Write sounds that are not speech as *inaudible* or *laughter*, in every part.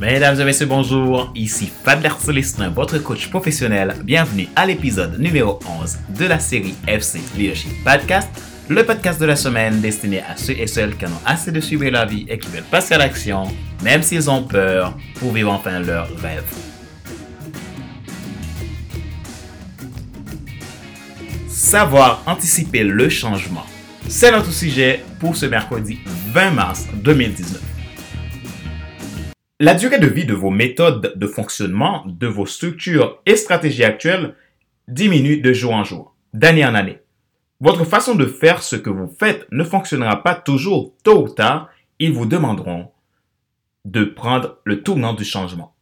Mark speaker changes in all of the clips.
Speaker 1: Mesdames et messieurs, bonjour. Ici Fadler Celestin, votre coach professionnel. Bienvenue à l'épisode numéro 11 de la série FC Leadership Podcast, le podcast de la semaine destiné à ceux et celles qui en ont assez de suivre la vie et qui veulent passer à l'action, même s'ils ont peur, pour vivre enfin leur rêve. Savoir anticiper le changement. C'est notre sujet pour ce mercredi 20 mars 2019. La durée de vie de vos méthodes de fonctionnement, de vos structures et stratégies actuelles diminue de jour en jour, d'année en année. Votre façon de faire ce que vous faites ne fonctionnera pas toujours. Tôt ou tard, ils vous demanderont de prendre le tournant du changement.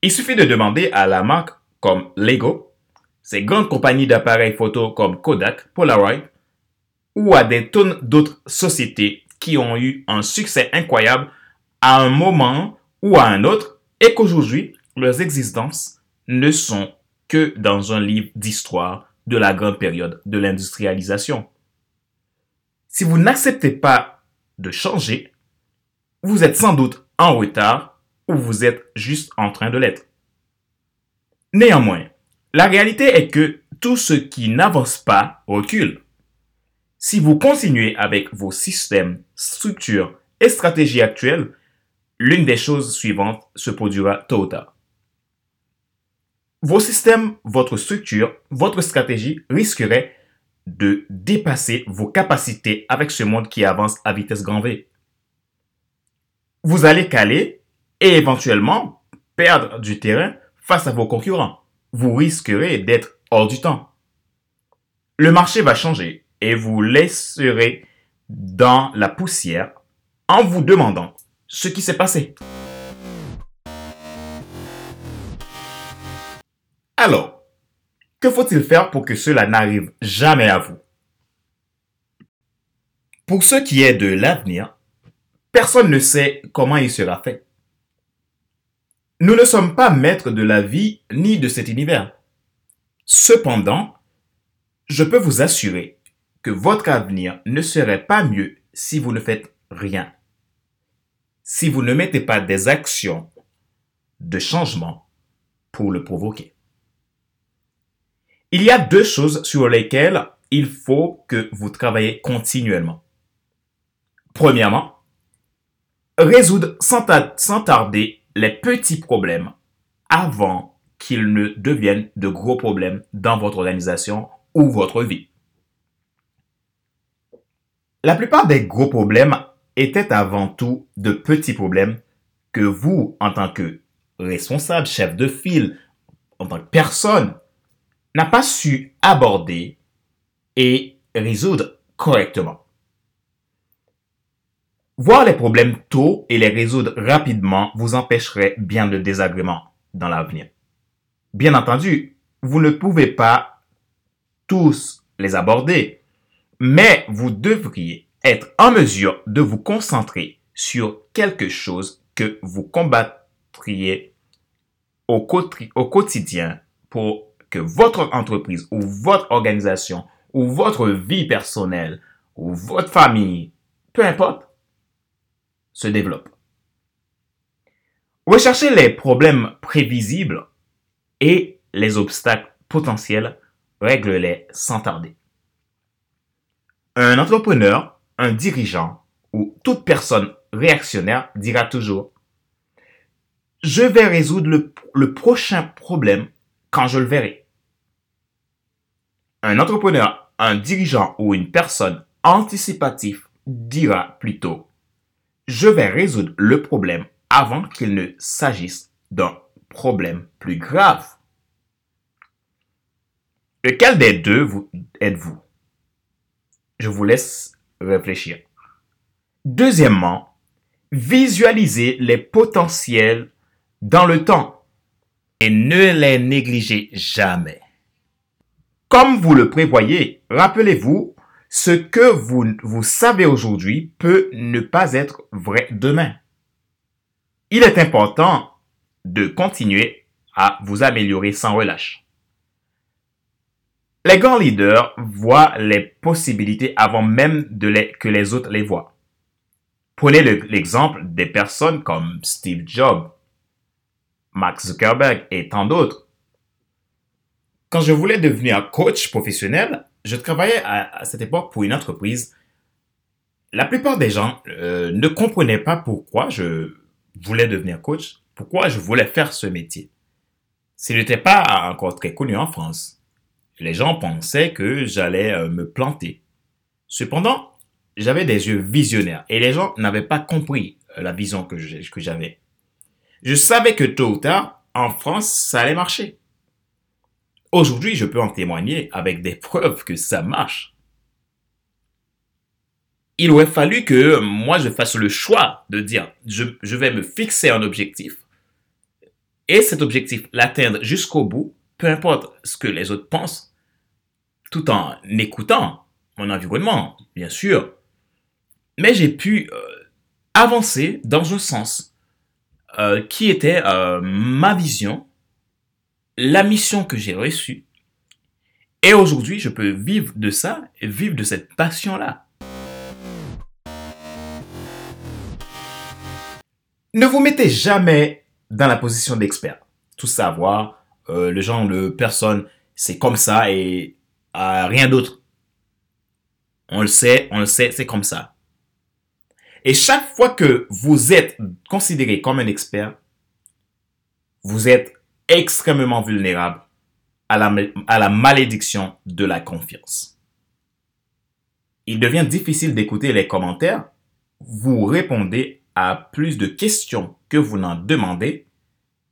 Speaker 1: Il suffit de demander à la marque comme Lego, ces grandes compagnies d'appareils photo comme Kodak, Polaroid, ou à des tonnes d'autres sociétés qui ont eu un succès incroyable à un moment ou à un autre et qu'aujourd'hui, leurs existences ne sont que dans un livre d'histoire de la grande période de l'industrialisation. Si vous n'acceptez pas de changer, vous êtes sans doute en retard ou vous êtes juste en train de l'être. Néanmoins, la réalité est que tout ce qui n'avance pas recule. Si vous continuez avec vos systèmes, structures et stratégies actuelles, l'une des choses suivantes se produira tôt ou tard. Vos systèmes, votre structure, votre stratégie risqueraient de dépasser vos capacités avec ce monde qui avance à vitesse grand V. Vous allez caler et éventuellement perdre du terrain face à vos concurrents vous risquerez d'être hors du temps. Le marché va changer et vous laisserez dans la poussière en vous demandant ce qui s'est passé. Alors, que faut-il faire pour que cela n'arrive jamais à vous? Pour ce qui est de l'avenir, personne ne sait comment il sera fait. Nous ne sommes pas maîtres de la vie ni de cet univers. Cependant, je peux vous assurer que votre avenir ne serait pas mieux si vous ne faites rien. Si vous ne mettez pas des actions de changement pour le provoquer. Il y a deux choses sur lesquelles il faut que vous travaillez continuellement. Premièrement, résoudre sans, tarder les petits problèmes avant qu'ils ne deviennent de gros problèmes dans votre organisation ou votre vie. La plupart des gros problèmes étaient avant tout de petits problèmes que vous, en tant que responsable, chef de file, en tant que personne, n'a pas su aborder et résoudre correctement. Voir les problèmes tôt et les résoudre rapidement vous empêcherait bien de désagréments dans l'avenir. Bien entendu, vous ne pouvez pas tous les aborder, mais vous devriez être en mesure de vous concentrer sur quelque chose que vous combattriez au, quotidien pour que votre entreprise ou votre organisation ou votre vie personnelle ou votre famille, peu importe, se développe. Recherchez les problèmes prévisibles et les obstacles potentiels, règle-les sans tarder. Un entrepreneur, un dirigeant ou toute personne réactionnaire dira toujours Je vais résoudre le, prochain problème quand je le verrai. Un entrepreneur, un dirigeant ou une personne anticipative dira plutôt je vais résoudre le problème avant qu'il ne s'agisse d'un problème plus grave. Lequel des deux êtes-vous? Je vous laisse réfléchir. Deuxièmement, visualisez les potentiels dans le temps et ne les négligez jamais. Comme vous le prévoyez, rappelez-vous ce que vous, vous savez aujourd'hui peut ne pas être vrai demain. Il est important de continuer à vous améliorer sans relâche. Les grands leaders voient les possibilités avant même que les autres les voient. Prenez l'exemple des personnes comme Steve Jobs, Max Zuckerberg et tant d'autres. Quand je voulais devenir coach professionnel, je travaillais à, cette époque pour une entreprise. La plupart des gens euh, ne comprenaient pas pourquoi je voulais devenir coach, pourquoi je voulais faire ce métier. Ce n'était pas encore très connu en France. Les gens pensaient que j'allais euh, me planter. Cependant, j'avais des yeux visionnaires et les gens n'avaient pas compris euh, la vision que j'avais. Je savais que tôt ou tard, en France, ça allait marcher. Aujourd'hui, je peux en témoigner avec des *laughs* preuves que ça marche. Il aurait fallu que moi je fasse le choix de dire je, je vais me fixer un objectif et cet objectif l'atteindre jusqu'au bout, peu importe ce que les autres pensent, tout en écoutant mon environnement, bien sûr. Mais j'ai pu euh, avancer dans un sens euh, qui était euh, ma vision, la mission que j'ai reçue. Et aujourd'hui, je peux vivre de ça et vivre de cette passion-là. Ne vous mettez jamais dans la position d'expert. Tout savoir, le genre de personne, c'est comme ça et rien d'autre. On le sait, on le sait, c'est comme ça. Et chaque fois que vous êtes considéré comme un expert, vous êtes extrêmement vulnérable à la, malédiction de la confiance. Il devient difficile d'écouter les commentaires. Vous répondez à plus de questions que vous n'en demandez.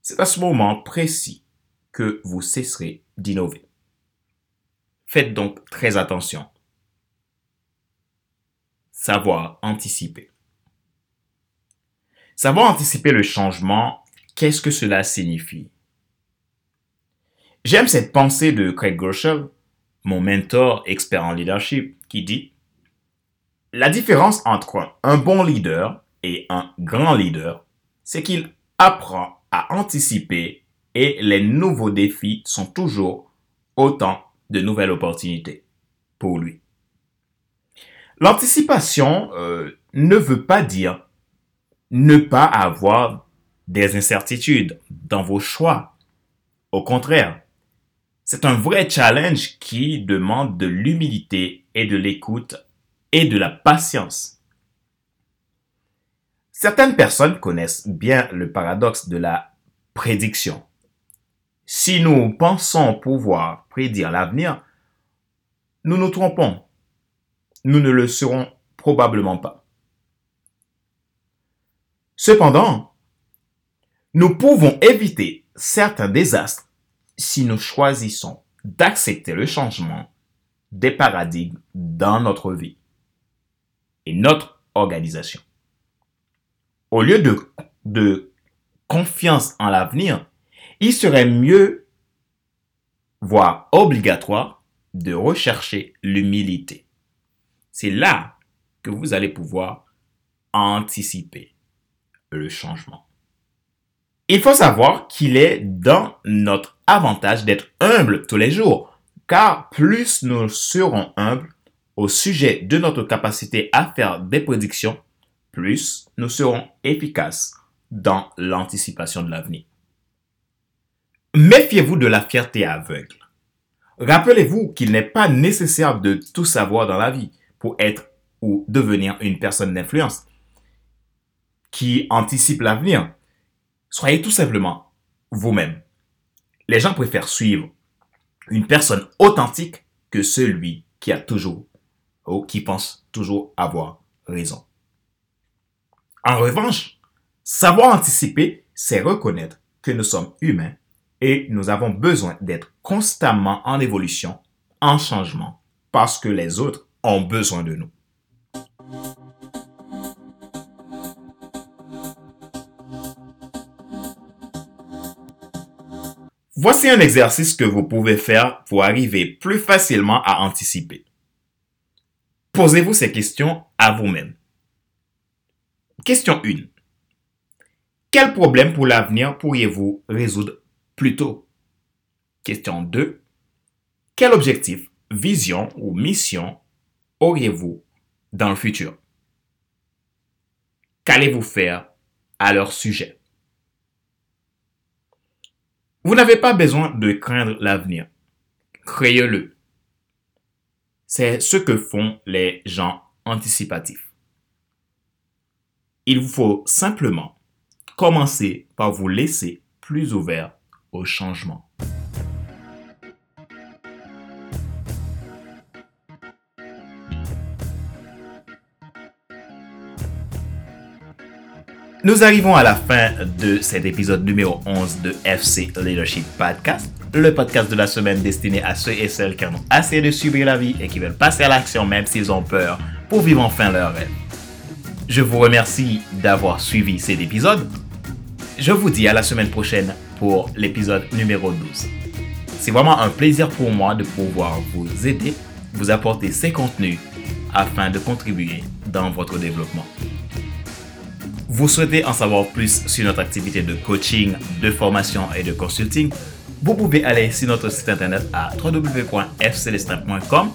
Speaker 1: C'est à ce moment précis que vous cesserez d'innover. Faites donc très attention. Savoir anticiper. Savoir anticiper le changement, qu'est-ce que cela signifie? J'aime cette pensée de Craig Groeschel, mon mentor expert en leadership, qui dit La différence entre un bon leader et un grand leader, c'est qu'il apprend à anticiper et les nouveaux défis sont toujours autant de nouvelles opportunités pour lui. L'anticipation euh, ne veut pas dire ne pas avoir des incertitudes dans vos choix. Au contraire, c'est un vrai challenge qui demande de l'humilité et de l'écoute et de la patience. Certaines personnes connaissent bien le paradoxe de la prédiction. Si nous pensons pouvoir prédire l'avenir, nous nous trompons. Nous ne le serons probablement pas. Cependant, nous pouvons éviter certains désastres si nous choisissons d'accepter le changement des paradigmes dans notre vie et notre organisation. Au lieu de, confiance en l'avenir, il serait mieux, voire obligatoire, de rechercher l'humilité. C'est là que vous allez pouvoir anticiper le changement. Il faut savoir qu'il est dans notre avantage d'être humble tous les jours, car plus nous serons humbles au sujet de notre capacité à faire des prédictions, plus nous serons efficaces dans l'anticipation de l'avenir. Méfiez-vous de la fierté aveugle. Rappelez-vous qu'il n'est pas nécessaire de tout savoir dans la vie pour être ou devenir une personne d'influence qui anticipe l'avenir. Soyez tout simplement vous-même. Les gens préfèrent suivre une personne authentique que celui qui a toujours ou qui pense toujours avoir raison. En revanche, savoir anticiper, c'est reconnaître que nous sommes humains et nous avons besoin d'être constamment en évolution, en changement, parce que les autres ont besoin de nous. Voici un exercice que vous pouvez faire pour arriver plus facilement à anticiper. Posez-vous ces questions à vous-même. Question 1. Quel problème pour l'avenir pourriez-vous résoudre Plutôt, question 2. Quel objectif, vision ou mission auriez-vous dans le futur? qu'allez-vous faire à leur sujet? Vous n'avez pas besoin de craindre l'avenir. Créez-le. C'est ce que font les gens anticipatifs. Il vous faut simplement commencer par vous laisser plus ouvert au changement. Nous arrivons à la fin de cet épisode numéro 11 de FC Leadership Podcast, le podcast de la semaine destiné à ceux et celles qui ont assez de subir la vie et qui veulent passer à l'action même s'ils ont peur pour vivre enfin leur rêve. Je vous remercie d'avoir suivi cet épisode. Je vous dis à la semaine prochaine pour l'épisode numéro 12. C'est vraiment un plaisir pour moi de pouvoir vous aider, vous apporter ces contenus afin de contribuer dans votre développement. Vous souhaitez en savoir plus sur notre activité de coaching, de formation et de consulting Vous pouvez aller sur notre site internet à www.fcelestin.com.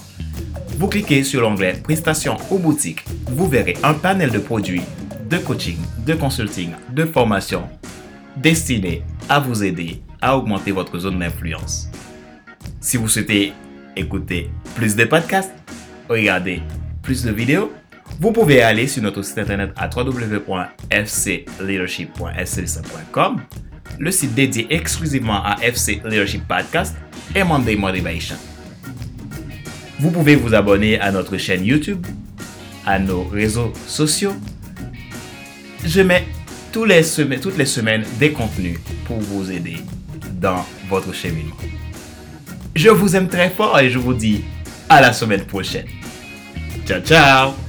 Speaker 1: Vous cliquez sur l'onglet Prestations ou boutique. Vous verrez un panel de produits de coaching, de consulting, de formation destinés à vous aider à augmenter votre zone d'influence. Si vous souhaitez écouter plus de podcasts, regarder plus de vidéos, vous pouvez aller sur notre site internet à www.fcleadership.fclisten.com, le site dédié exclusivement à FC Leadership Podcast et Monday Motivation. Vous pouvez vous abonner à notre chaîne YouTube, à nos réseaux sociaux. Je mets toutes les semaines, des contenus pour vous aider dans votre cheminement. Je vous aime très fort et je vous dis à la semaine prochaine. Ciao, ciao